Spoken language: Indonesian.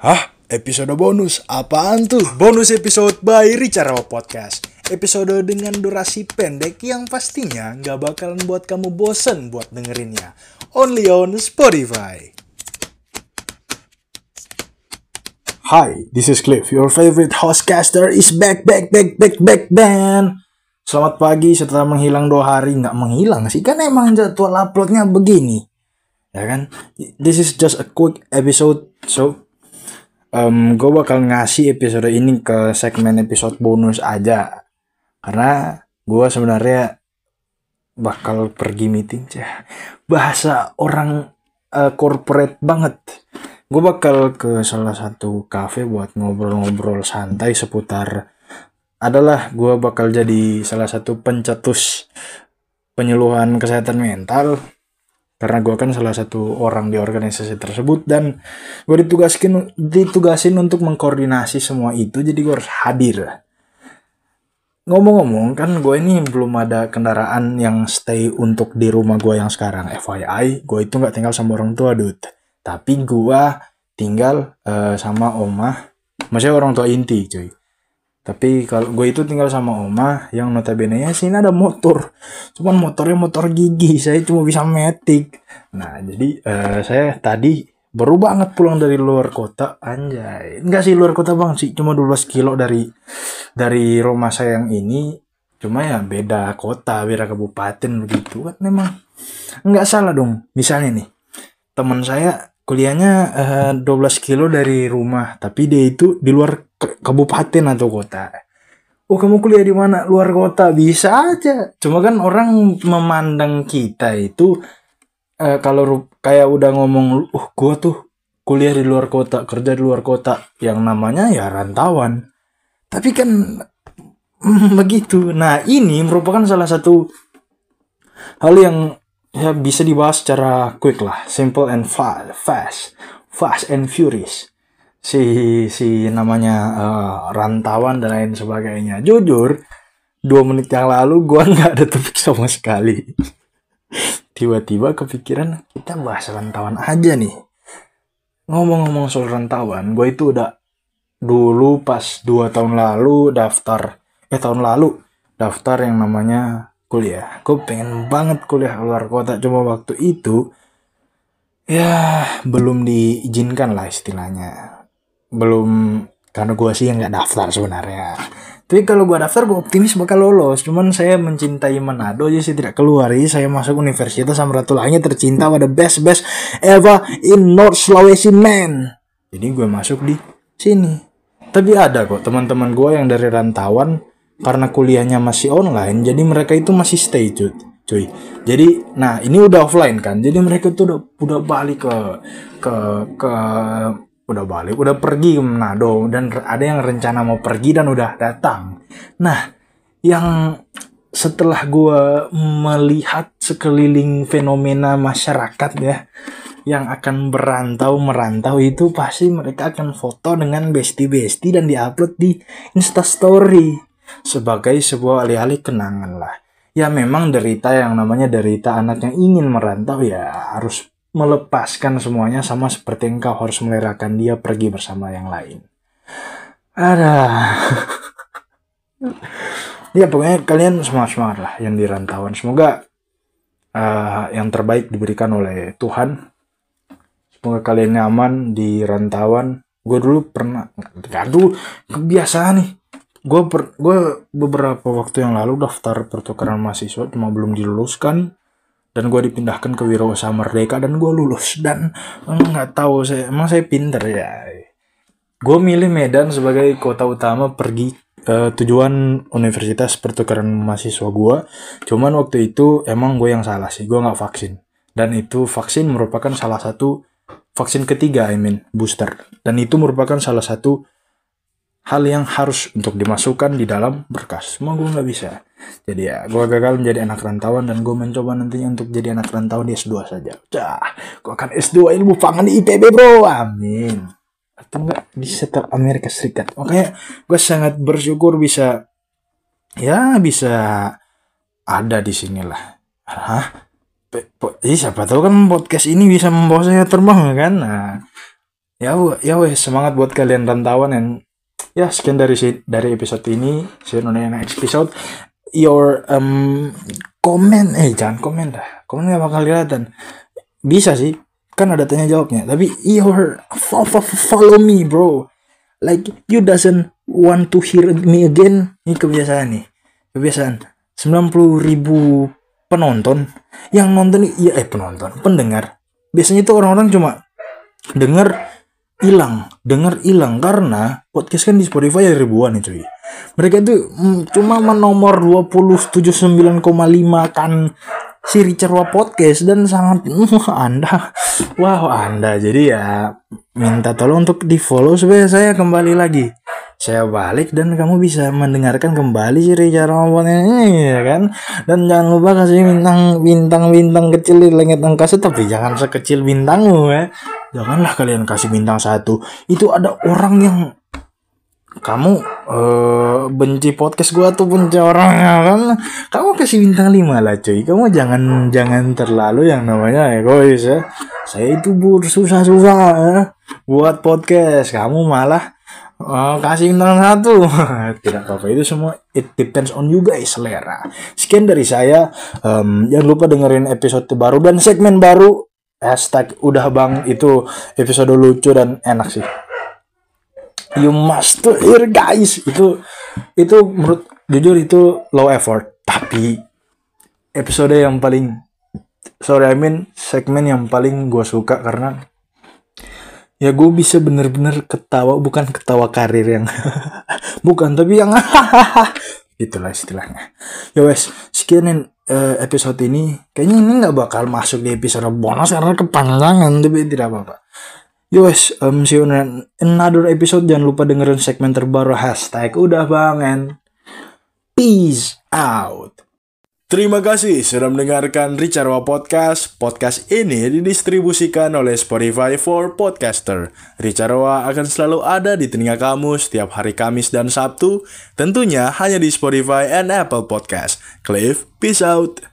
Hah? Episode bonus? Apaan tuh? Bonus episode by Richard Podcast. Episode dengan durasi pendek yang pastinya nggak bakalan buat kamu bosen buat dengerinnya. Only on Spotify. Hi, this is Cliff. Your favorite hostcaster is back, back, back, back, back, dan Selamat pagi setelah menghilang dua hari. Nggak menghilang sih, kan emang jadwal uploadnya begini. Ya kan? This is just a quick episode. So, um, gue bakal ngasih episode ini ke segmen episode bonus aja. Karena gue sebenarnya bakal pergi meeting cah. Bahasa orang uh, corporate banget. Gue bakal ke salah satu cafe buat ngobrol-ngobrol santai seputar adalah gue bakal jadi salah satu pencetus penyuluhan kesehatan mental karena gue kan salah satu orang di organisasi tersebut dan gue ditugaskan ditugasin untuk mengkoordinasi semua itu jadi gue harus hadir. Ngomong-ngomong kan gue ini belum ada kendaraan yang stay untuk di rumah gue yang sekarang. FYI gue itu nggak tinggal sama orang tua dude. Tapi gue tinggal uh, sama omah maksudnya orang tua inti cuy tapi kalau gue itu tinggal sama oma yang notabene nya sini ada motor. Cuman motornya motor gigi saya cuma bisa metik. Nah jadi uh, saya tadi baru banget pulang dari luar kota. Anjay. Enggak sih luar kota bang sih. Cuma 12 kilo dari dari rumah saya yang ini. Cuma ya beda kota beda kabupaten begitu. Kan memang nggak salah dong. Misalnya nih teman saya kuliahnya uh, eh, 12 kilo dari rumah tapi dia itu di luar kabupaten atau kota. Oh kamu kuliah di mana? Luar kota bisa aja. Cuma kan orang memandang kita itu eh, kalau kayak udah ngomong, uh gua tuh kuliah di luar kota, kerja di luar kota, yang namanya ya rantauan. Tapi kan begitu. Nah ini merupakan salah satu hal yang ya bisa dibahas secara quick lah, simple and fast, fast and furious si si namanya uh, rantauan dan lain sebagainya. Jujur, dua menit yang lalu gue nggak ada topik sama sekali. Tiba-tiba kepikiran kita bahas rantauan aja nih. Ngomong-ngomong soal rantauan, gue itu udah dulu pas dua tahun lalu daftar, eh tahun lalu daftar yang namanya kuliah. Gue pengen banget kuliah luar kota, cuma waktu itu ya belum diizinkan lah istilahnya. Belum karena gue sih yang nggak daftar sebenarnya. Tapi kalau gue daftar gue optimis bakal lolos. Cuman saya mencintai Manado aja sih tidak keluar. Jadi saya masuk Universitas Samratulangi tercinta pada best best ever in North Sulawesi man. Jadi gue masuk di sini. Tapi ada kok teman-teman gue yang dari rantauan karena kuliahnya masih online jadi mereka itu masih stay cuy cuy jadi nah ini udah offline kan jadi mereka tuh udah udah balik ke ke ke udah balik, udah pergi ke Manado dan ada yang rencana mau pergi dan udah datang. Nah, yang setelah gue melihat sekeliling fenomena masyarakat ya yang akan berantau merantau itu pasti mereka akan foto dengan besti-besti dan diupload di instastory sebagai sebuah alih-alih kenangan lah ya memang derita yang namanya derita anak yang ingin merantau ya harus melepaskan semuanya sama seperti engkau harus melerakan dia pergi bersama yang lain. Ada. ya pokoknya kalian semangat-semangat lah yang di rantauan. Semoga uh, yang terbaik diberikan oleh Tuhan. Semoga kalian nyaman di rantauan. Gue dulu pernah, aduh kebiasaan nih. Gue gue beberapa waktu yang lalu daftar pertukaran mahasiswa cuma belum diluluskan. Dan gue dipindahkan ke Wirausaha Merdeka dan gue lulus. Dan nggak tahu saya emang saya pinter ya. Gue milih Medan sebagai kota utama pergi uh, tujuan universitas pertukaran mahasiswa gue cuman waktu itu emang gue yang salah sih gue nggak vaksin. Dan itu vaksin merupakan salah satu vaksin ketiga I mean booster. Dan itu merupakan salah satu hal yang harus untuk dimasukkan di dalam berkas. Semua gue nggak bisa. Jadi ya, gue gagal menjadi anak rantauan dan gue mencoba nantinya untuk jadi anak rantauan di S2 saja. Cah, gue akan S2 ilmu pangan di IPB bro, amin. Atau enggak di setel Amerika Serikat. Makanya gue sangat bersyukur bisa, ya bisa ada di sini lah. Hah? Jadi siapa tahu kan podcast ini bisa membawa saya terbang kan? Nah, ya ya wes semangat buat kalian rantauan yang ya sekian dari dari episode ini see you on next episode. Your um komen eh jangan komen dah. Komen gak bakal kelihatan. Bisa sih kan ada tanya jawabnya. Tapi your follow me bro. Like you doesn't want to hear me again. Ini kebiasaan nih. Kebiasaan. 90 ribu penonton yang nonton iya eh penonton pendengar. Biasanya itu orang-orang cuma denger hilang denger hilang karena podcast kan di Spotify ada ribuan nih cuy. Mereka itu mm, cuma menomor 29,5 kan si Richard Podcast dan sangat wah anda wow anda. Jadi ya minta tolong untuk di follow supaya saya kembali lagi saya balik dan kamu bisa mendengarkan kembali si Richard ini ya kan? Dan jangan lupa kasih bintang bintang bintang kecil di langit angkasa tapi jangan sekecil bintangmu ya. Janganlah kalian kasih bintang satu. Itu ada orang yang kamu uh, benci podcast gua tuh benci orangnya kan? Kamu kasih bintang lima lah cuy. Kamu jangan jangan terlalu yang namanya egois ya. Saya itu susah-susah ya, buat podcast. Kamu malah Oh, kasih bintang satu. Tidak apa-apa itu semua it depends on you guys selera. Sekian dari saya. Um, jangan lupa dengerin episode baru dan segmen baru. Hashtag udah bang itu episode lucu dan enak sih. You must hear guys. Itu itu menurut jujur itu low effort. Tapi episode yang paling sorry I mean segmen yang paling gue suka karena ya gue bisa bener-bener ketawa bukan ketawa karir yang bukan tapi yang itulah istilahnya. Ya wes sekian uh, episode ini. Kayaknya ini nggak bakal masuk di episode bonus karena kepanjangan tapi tidak apa-apa. Ya wes um, see you in another episode. Jangan lupa dengerin segmen terbaru. Hashtag udah bangen peace out Terima kasih sudah mendengarkan Ricarwa Podcast. Podcast ini didistribusikan oleh Spotify for Podcaster. Ricarwa akan selalu ada di telinga kamu setiap hari Kamis dan Sabtu, tentunya hanya di Spotify and Apple Podcast. Cliff, peace out.